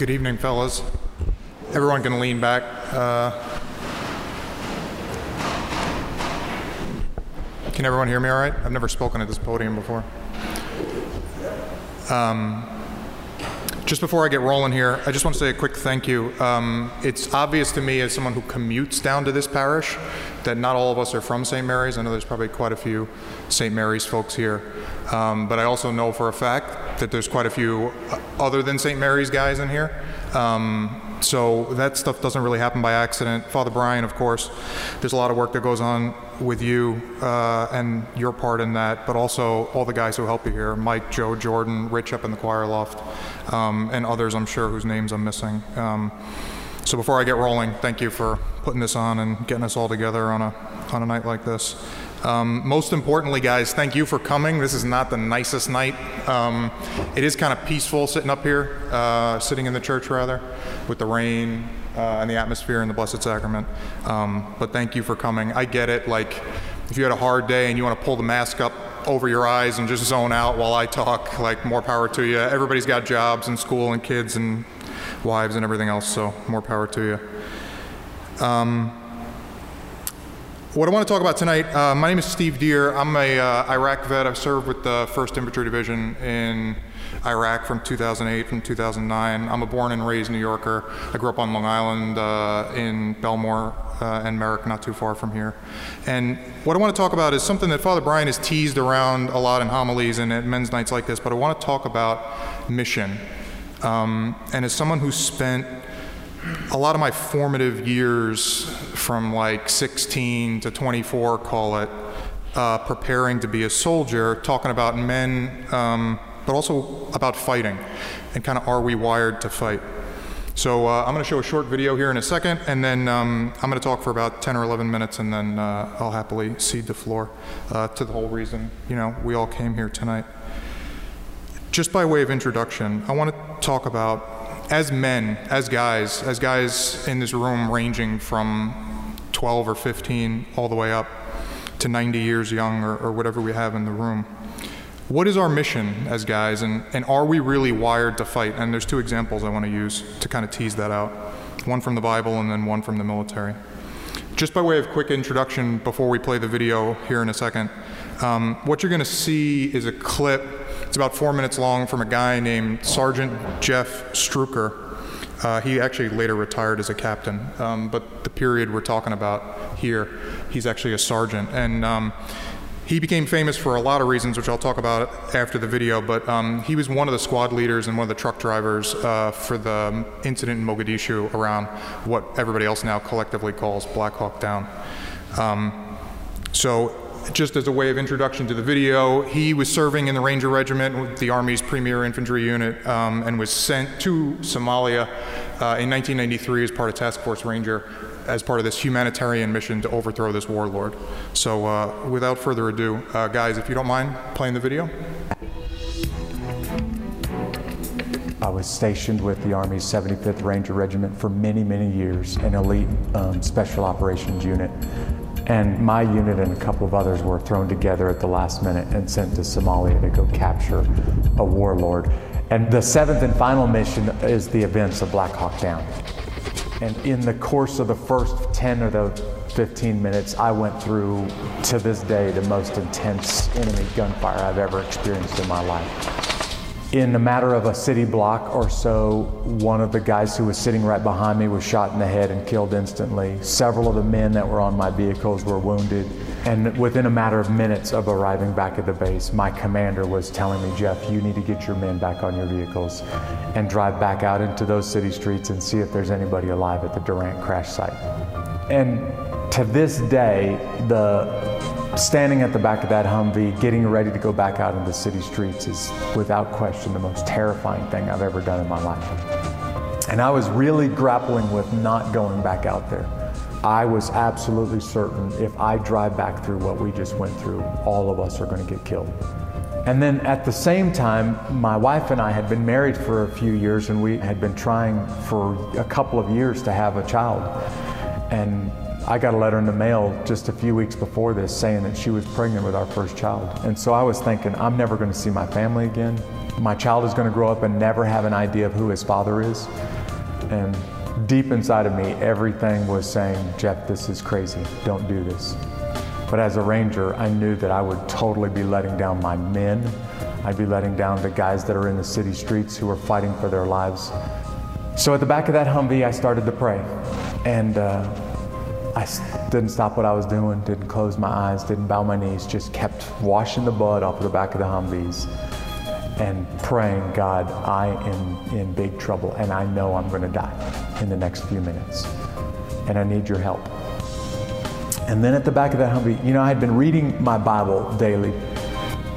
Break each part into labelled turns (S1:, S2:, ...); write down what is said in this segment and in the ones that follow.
S1: Good evening, fellas. Everyone can lean back. Uh, can everyone hear me all right? I've never spoken at this podium before. Um, just before I get rolling here, I just want to say a quick thank you. Um, it's obvious to me as someone who commutes down to this parish that not all of us are from St. Mary's. I know there's probably quite a few St. Mary's folks here. Um, but I also know for a fact that there's quite a few other than St. Mary's guys in here. Um, so that stuff doesn't really happen by accident. Father Brian, of course, there's a lot of work that goes on with you uh, and your part in that, but also all the guys who help you here Mike, Joe, Jordan, Rich up in the choir loft, um, and others I'm sure whose names I'm missing. Um, so before I get rolling, thank you for putting this on and getting us all together on a, on a night like this. Um, most importantly, guys, thank you for coming. This is not the nicest night. Um, it is kind of peaceful sitting up here, uh, sitting in the church rather, with the rain uh, and the atmosphere and the Blessed Sacrament. Um, but thank you for coming. I get it. Like, if you had a hard day and you want to pull the mask up over your eyes and just zone out while I talk, like, more power to you. Everybody's got jobs and school and kids and wives and everything else, so more power to you. Um, what I want to talk about tonight, uh, my name is Steve Deer. I'm a uh, Iraq vet. I've served with the 1st Infantry Division in Iraq from 2008 from 2009. I'm a born and raised New Yorker. I grew up on Long Island uh, in Bellmore uh, and Merrick, not too far from here. And what I want to talk about is something that Father Brian has teased around a lot in homilies and at men's nights like this, but I want to talk about mission. Um, and as someone who spent a lot of my formative years from like 16 to 24, call it, uh, preparing to be a soldier, talking about men, um, but also about fighting and kind of are we wired to fight. So uh, I'm going to show a short video here in a second, and then um, I'm going to talk for about 10 or 11 minutes, and then uh, I'll happily cede the floor uh, to the whole reason you know we all came here tonight. Just by way of introduction, I want to talk about as men, as guys, as guys in this room ranging from 12 or 15 all the way up to 90 years young or, or whatever we have in the room. What is our mission as guys, and, and are we really wired to fight? And there's two examples I want to use to kind of tease that out one from the Bible and then one from the military. Just by way of quick introduction before we play the video here in a second, um, what you're going to see is a clip it's about four minutes long from a guy named Sergeant Jeff Struecker. Uh, he actually later retired as a captain, um, but the period we're talking about here, he's actually a sergeant. And um, he became famous for a lot of reasons, which I'll talk about after the video, but um, he was one of the squad leaders and one of the truck drivers uh, for the incident in Mogadishu around what everybody else now collectively calls Black Hawk Down. Um, so just as a way of introduction to the video, he was serving in the Ranger Regiment the Army's premier infantry unit um, and was sent to Somalia uh, in 1993 as part of Task Force Ranger as part of this humanitarian mission to overthrow this warlord. So uh, without further ado, uh, guys, if you don't mind playing the video.
S2: I was stationed with the Army's 75th Ranger Regiment for many, many years, an elite um, special operations unit. And my unit and a couple of others were thrown together at the last minute and sent to Somalia to go capture a warlord. And the seventh and final mission is the events of Black Hawk Down. And in the course of the first 10 or the 15 minutes, I went through, to this day, the most intense enemy gunfire I've ever experienced in my life. In a matter of a city block or so, one of the guys who was sitting right behind me was shot in the head and killed instantly. Several of the men that were on my vehicles were wounded. And within a matter of minutes of arriving back at the base, my commander was telling me, Jeff, you need to get your men back on your vehicles and drive back out into those city streets and see if there's anybody alive at the Durant crash site. And to this day, the standing at the back of that Humvee, getting ready to go back out into the city streets is without question the most terrifying thing I've ever done in my life. And I was really grappling with not going back out there. I was absolutely certain if I drive back through what we just went through, all of us are going to get killed. And then at the same time, my wife and I had been married for a few years and we had been trying for a couple of years to have a child. And I got a letter in the mail just a few weeks before this saying that she was pregnant with our first child. And so I was thinking, I'm never going to see my family again. my child is going to grow up and never have an idea of who his father is. And deep inside of me, everything was saying, Jeff, this is crazy. Don't do this. But as a ranger, I knew that I would totally be letting down my men. I'd be letting down the guys that are in the city streets who are fighting for their lives. So at the back of that Humvee, I started to pray. And uh, I didn't stop what I was doing, didn't close my eyes, didn't bow my knees, just kept washing the blood off of the back of the Humvees and praying, God, I am in big trouble and I know I'm going to die in the next few minutes. And I need your help. And then at the back of that Humvee, you know, I had been reading my Bible daily.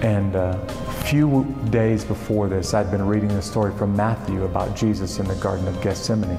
S2: And uh, a few days before this, I'd been reading the story from Matthew about Jesus in the Garden of Gethsemane.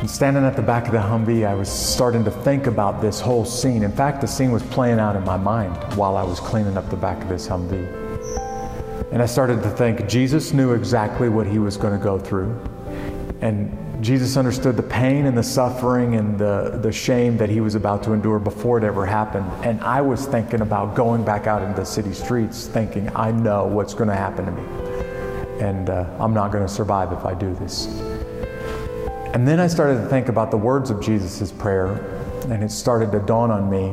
S2: And standing at the back of the Humvee, I was starting to think about this whole scene. In fact, the scene was playing out in my mind while I was cleaning up the back of this Humvee. And I started to think Jesus knew exactly what he was going to go through. And Jesus understood the pain and the suffering and the, the shame that he was about to endure before it ever happened. And I was thinking about going back out into the city streets, thinking, I know what's going to happen to me. And uh, I'm not going to survive if I do this. And then I started to think about the words of Jesus' prayer, and it started to dawn on me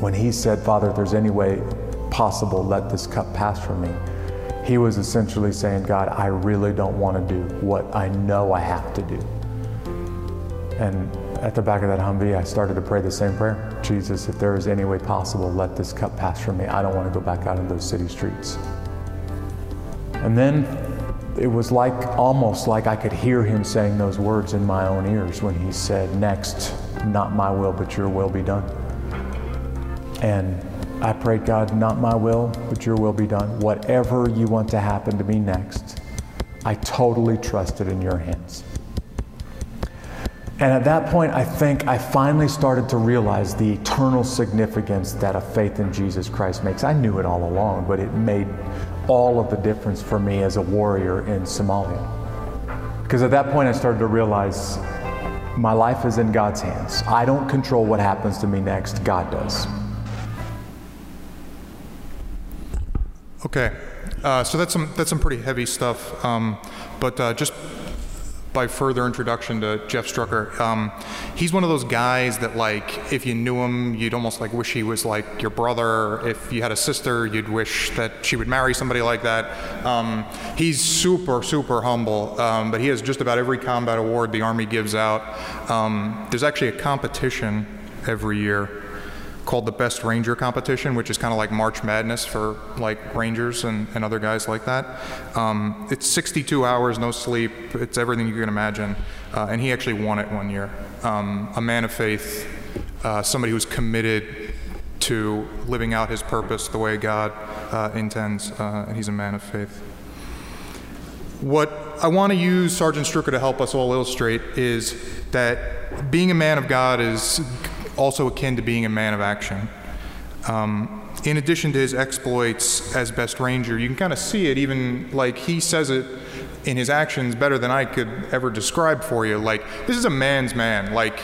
S2: when he said, Father, if there's any way possible, let this cup pass from me he was essentially saying, God, I really don't want to do what I know I have to do. And at the back of that Humvee, I started to pray the same prayer Jesus, if there is any way possible, let this cup pass from me. I don't want to go back out in those city streets. And then it was like almost like I could hear him saying those words in my own ears when he said, Next, not my will, but your will be done. And I prayed, God, not my will, but your will be done. Whatever you want to happen to me next, I totally trusted in your hands. And at that point, I think I finally started to realize the eternal significance that a faith in Jesus Christ makes. I knew it all along, but it made all of the difference for me as a warrior in Somalia. Because at that point, I started to realize my life is in God's hands. I don't control what happens to me next, God does.
S1: Okay, uh, so that's some that's some pretty heavy stuff. Um, but uh, just by further introduction to Jeff Struecker, um, he's one of those guys that like if you knew him, you'd almost like wish he was like your brother. If you had a sister, you'd wish that she would marry somebody like that. Um, he's super super humble, um, but he has just about every combat award the Army gives out. Um, there's actually a competition every year called the Best Ranger Competition, which is kind of like March Madness for like Rangers and, and other guys like that. Um, it's 62 hours, no sleep. It's everything you can imagine. Uh, and he actually won it one year. Um, a man of faith, uh, somebody who's committed to living out his purpose the way God uh, intends, uh, and he's a man of faith. What I want to use Sergeant Struecker to help us all illustrate is that being a man of God is also akin to being a man of action. Um, in addition to his exploits as best ranger, you can kind of see it even like he says it in his actions better than I could ever describe for you. Like, this is a man's man. Like,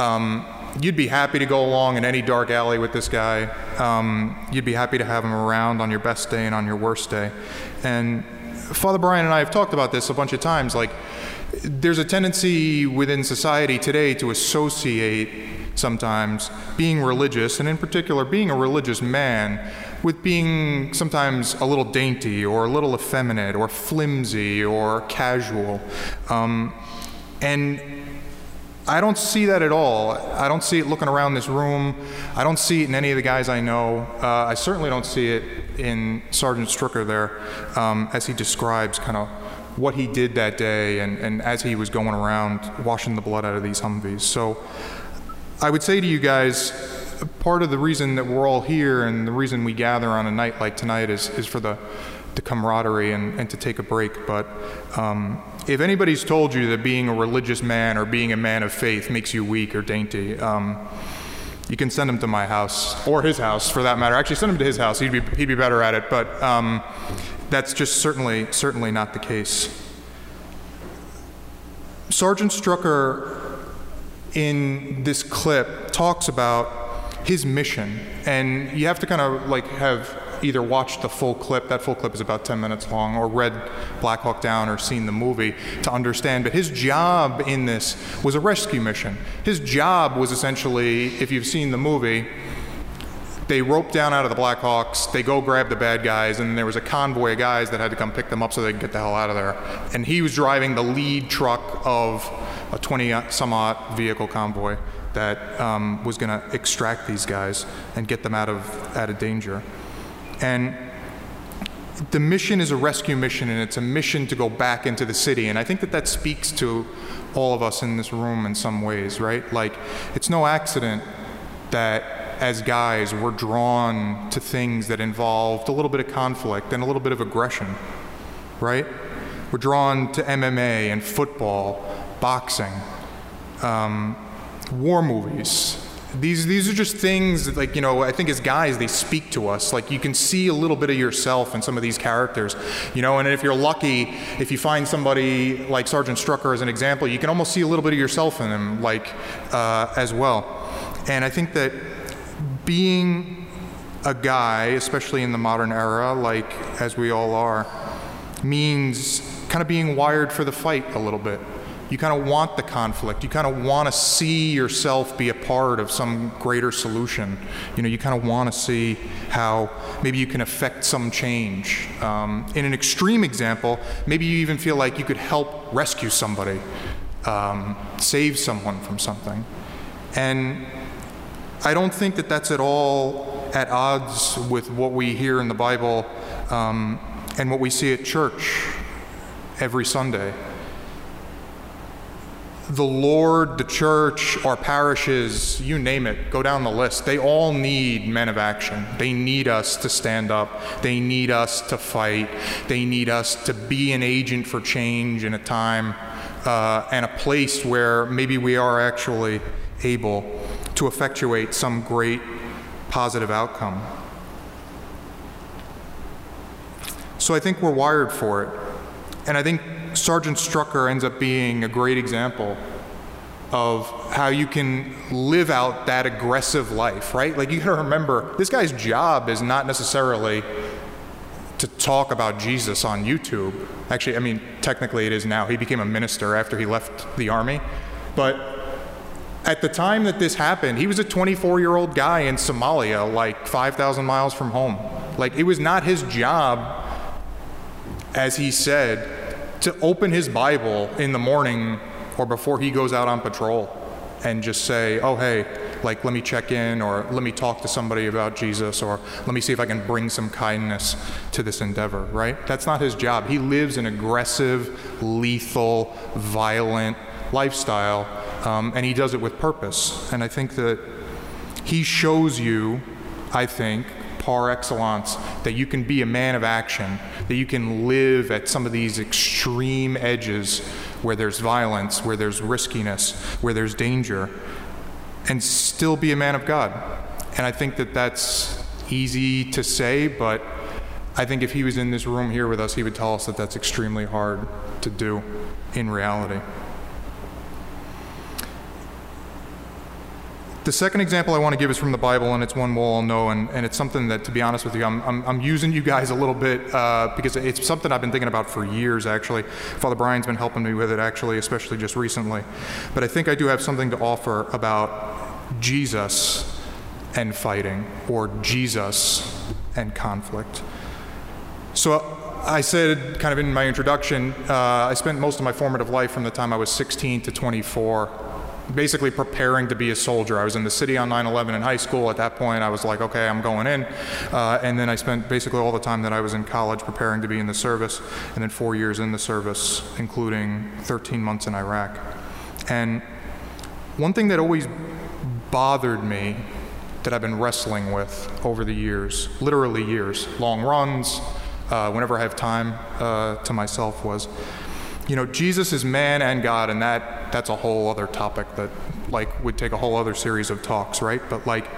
S1: um, you'd be happy to go along in any dark alley with this guy. Um, you'd be happy to have him around on your best day and on your worst day. And Father Brian and I have talked about this a bunch of times. Like, there's a tendency within society today to associate sometimes being religious, and in particular being a religious man, with being sometimes a little dainty or a little effeminate or flimsy or casual. Um, and I don't see that at all. I don't see it looking around this room. I don't see it in any of the guys I know. Uh, I certainly don't see it in Sergeant Struecker there um, as he describes kind of what he did that day and, and as he was going around washing the blood out of these Humvees. So I would say to you guys, part of the reason that we're all here and the reason we gather on a night like tonight is, is for the, the camaraderie and, and to take a break. But um, if anybody's told you that being a religious man or being a man of faith makes you weak or dainty, um, you can send him to my house or his house for that matter. Actually, send him to his house. He'd be, he'd be better at it. But um, that's just certainly, certainly not the case. Sergeant Struecker in this clip talks about his mission, and you have to kind of like have either watched the full clip, that full clip is about 10 minutes long, or read Black Hawk Down or seen the movie to understand. But his job in this was a rescue mission. His job was essentially, if you've seen the movie, they rope down out of the Blackhawks. They go grab the bad guys, and there was a convoy of guys that had to come pick them up so they could get the hell out of there. And he was driving the lead truck of a 20 some odd vehicle convoy that um, was going to extract these guys and get them out of, out of danger. And the mission is a rescue mission and it's a mission to go back into the city. And I think that that speaks to all of us in this room in some ways, right? Like, it's no accident that as guys, we're drawn to things that involved a little bit of conflict and a little bit of aggression, right? We're drawn to MMA and football, boxing, um, war movies. These, these are just things that, like, you know, I think as guys, they speak to us. Like, you can see a little bit of yourself in some of these characters, you know, and if you're lucky, if you find somebody like Sergeant Struecker as an example, you can almost see a little bit of yourself in them, like, uh, as well. And I think that being a guy, especially in the modern era, like as we all are, means kind of being wired for the fight a little bit. You kind of want the conflict. You kind of want to see yourself be a part of some greater solution. You know, you kind of want to see how maybe you can affect some change. Um, in an extreme example, maybe you even feel like you could help rescue somebody, um, save someone from something. And I don't think that that's at all at odds with what we hear in the Bible um, and what we see at church every Sunday. The Lord, the church, our parishes, you name it, go down the list. They all need men of action. They need us to stand up. They need us to fight. They need us to be an agent for change in a time uh, and a place where maybe we are actually able to effectuate some great positive outcome. So I think we're wired for it. And I think Sergeant Struecker ends up being a great example of how you can live out that aggressive life, right? Like you gotta remember, this guy's job is not necessarily to talk about Jesus on YouTube. Actually, I mean, technically it is now. He became a minister after he left the army. But at the time that this happened, he was a 24 year old guy in Somalia, like 5,000 miles from home. Like, it was not his job, as he said, to open his Bible in the morning or before he goes out on patrol and just say, oh, hey, like, let me check in or let me talk to somebody about Jesus or let me see if I can bring some kindness to this endeavor, right? That's not his job. He lives an aggressive, lethal, violent lifestyle um, and he does it with purpose. And I think that he shows you, I think, par excellence, that you can be a man of action, that you can live at some of these extreme edges where there's violence, where there's riskiness, where there's danger, and still be a man of God. And I think that that's easy to say, but I think if he was in this room here with us, he would tell us that that's extremely hard to do in reality. The second example I want to give is from the Bible, and it's one we'll all know, and, and it's something that, to be honest with you, I'm, I'm, I'm using you guys a little bit uh, because it's something I've been thinking about for years, actually. Father Brian's been helping me with it, actually, especially just recently. But I think I do have something to offer about Jesus and fighting, or Jesus and conflict. So I said, kind of in my introduction, uh, I spent most of my formative life from the time I was 16 to 24 basically preparing to be a soldier. I was in the city on 9 11 in high school. At that point, I was like, okay, I'm going in. Uh, and then I spent basically all the time that I was in college preparing to be in the service, and then four years in the service, including 13 months in Iraq. And one thing that always bothered me that I've been wrestling with over the years, literally years, long runs, uh, whenever I have time uh, to myself, was you know, Jesus is man and God, and that that's a whole other topic that like would take a whole other series of talks, right? But like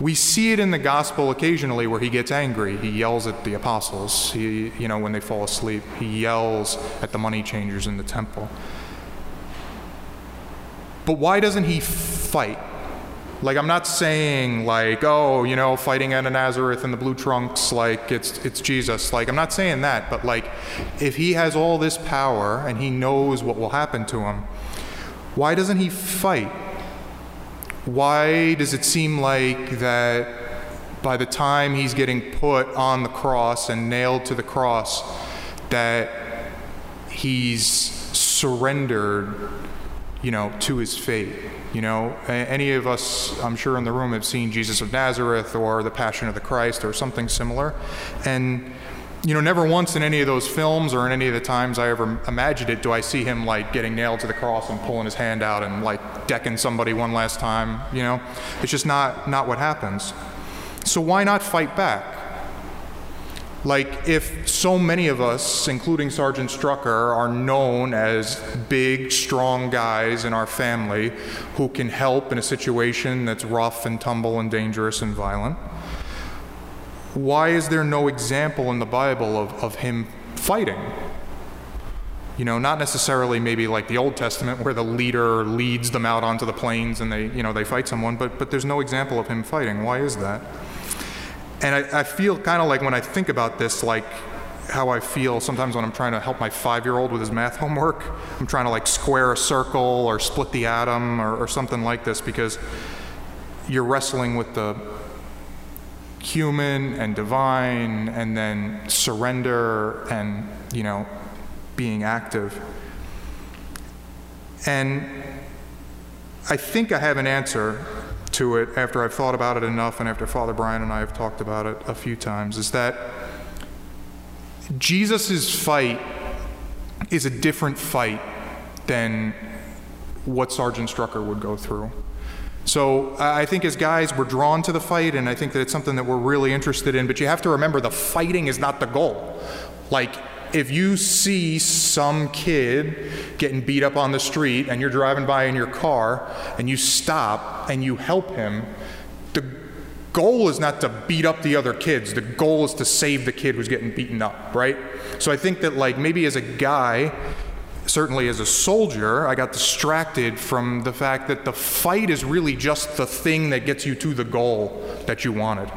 S1: we see it in the gospel occasionally where he gets angry. He yells at the apostles. He, you know, when they fall asleep, he yells at the money changers in the temple. But why doesn't he fight? Like I'm not saying like, oh, you know, fighting of Nazareth in the blue trunks, like it's it's Jesus. Like I'm not saying that, but like if he has all this power and he knows what will happen to him, why doesn't he fight? Why does it seem like that by the time he's getting put on the cross and nailed to the cross, that he's surrendered, you know, to his fate? You know, any of us, I'm sure in the room, have seen Jesus of Nazareth or The Passion of the Christ or something similar. And, you know, never once in any of those films or in any of the times I ever imagined it do I see him like getting nailed to the cross and pulling his hand out and like decking somebody one last time. You know, it's just not, not what happens. So why not fight back? Like, if so many of us, including Sergeant Struecker, are known as big, strong guys in our family who can help in a situation that's rough and tumble and dangerous and violent, why is there no example in the Bible of, of him fighting? You know, not necessarily maybe like the Old Testament where the leader leads them out onto the plains and they, you know, they fight someone, but, but there's no example of him fighting. Why is that? And I, I feel kind of like when I think about this, like how I feel sometimes when I'm trying to help my five year old with his math homework. I'm trying to like square a circle or split the atom or, or something like this because you're wrestling with the human and divine and then surrender and, you know, being active. And I think I have an answer to it after I've thought about it enough and after Father Brian and I have talked about it a few times is that Jesus' fight is a different fight than what Sergeant Struecker would go through. So I think as guys, we're drawn to the fight, and I think that it's something that we're really interested in. But you have to remember the fighting is not the goal. Like, if you see some kid getting beat up on the street and you're driving by in your car and you stop and you help him, the goal is not to beat up the other kids. The goal is to save the kid who's getting beaten up, right? So I think that, like, maybe as a guy, certainly as a soldier, I got distracted from the fact that the fight is really just the thing that gets you to the goal that you wanted.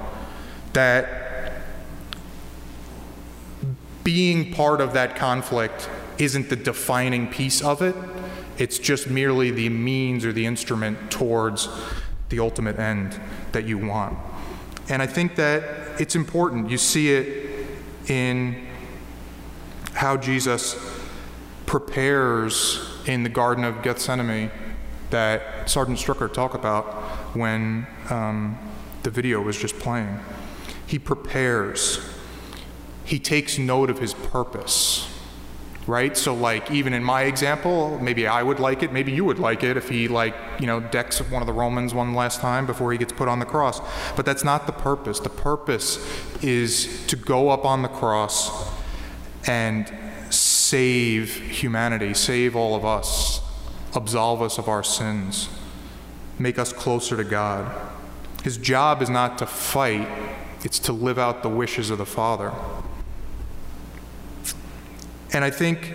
S1: That being part of that conflict isn't the defining piece of it, it's just merely the means or the instrument towards the ultimate end that you want. And I think that it's important. You see it in how Jesus prepares in the Garden of Gethsemane that Sergeant Struecker talked about when um, the video was just playing. He prepares he takes note of his purpose right? So like even in my example maybe i would like it maybe you would like it if he like you know decks one of the romans one last time before he gets put on the cross. But that's not the purpose. The purpose is to go up on the cross and save humanity save all of us absolve us of our sins make us closer to god. His job is not to fight it's to live out the wishes of the father and I think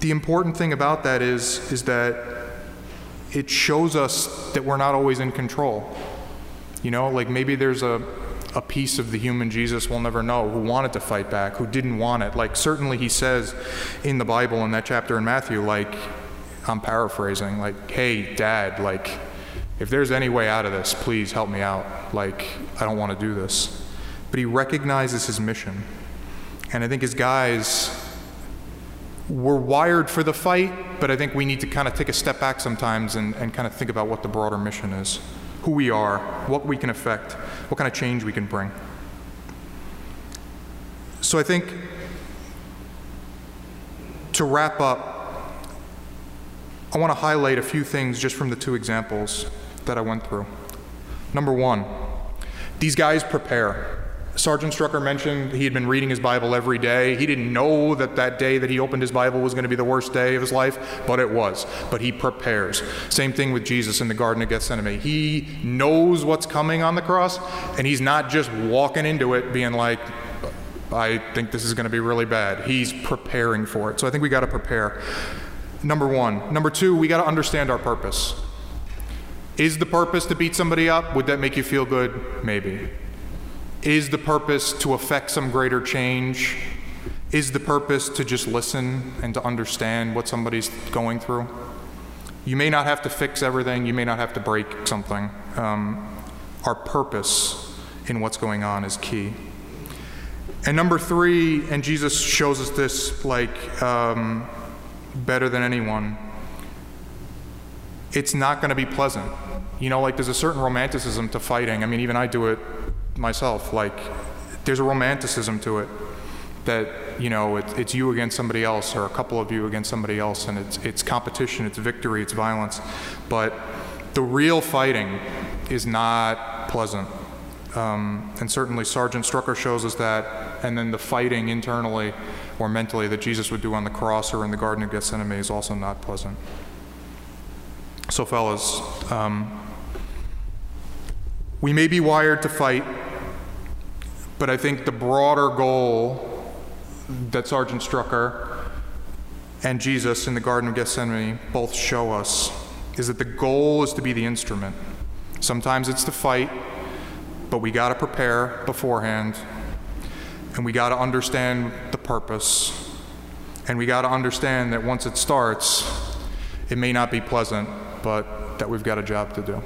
S1: the important thing about that is, is that it shows us that we're not always in control. You know, like maybe there's a, a piece of the human Jesus we'll never know who wanted to fight back, who didn't want it. Like, certainly he says in the Bible, in that chapter in Matthew, like, I'm paraphrasing, like, hey, dad, like, if there's any way out of this, please help me out. Like, I don't want to do this. But he recognizes his mission. And I think his guys, we're wired for the fight, but I think we need to kind of take a step back sometimes and, and kind of think about what the broader mission is, who we are, what we can affect, what kind of change we can bring. So I think to wrap up, I want to highlight a few things just from the two examples that I went through. Number one, these guys prepare. Sergeant Struecker mentioned he had been reading his Bible every day. He didn't know that that day that he opened his Bible was going to be the worst day of his life, but it was. But he prepares. Same thing with Jesus in the Garden of Gethsemane. He knows what's coming on the cross, and he's not just walking into it being like, I think this is going to be really bad. He's preparing for it. So I think we got to prepare. Number one. Number two, we got to understand our purpose Is the purpose to beat somebody up? Would that make you feel good? Maybe. Is the purpose to affect some greater change? Is the purpose to just listen and to understand what somebody's going through? You may not have to fix everything, you may not have to break something. Um, our purpose in what's going on is key. And number three, and Jesus shows us this like um, better than anyone, it's not going to be pleasant. You know, like there's a certain romanticism to fighting. I mean, even I do it myself. Like, there's a romanticism to it that you know it, it's you against somebody else or a couple of you against somebody else, and it's it's competition, it's victory, it's violence. But the real fighting is not pleasant. Um, and certainly Sergeant Struecker shows us that, and then the fighting internally or mentally that Jesus would do on the cross or in the Garden of Gethsemane is also not pleasant. So, fellas, um, we may be wired to fight, but I think the broader goal that Sergeant Struecker and Jesus in the Garden of Gethsemane both show us is that the goal is to be the instrument. Sometimes it's to fight, but we got to prepare beforehand, and we got to understand the purpose, and we got to understand that once it starts, it may not be pleasant, but that we've got a job to do.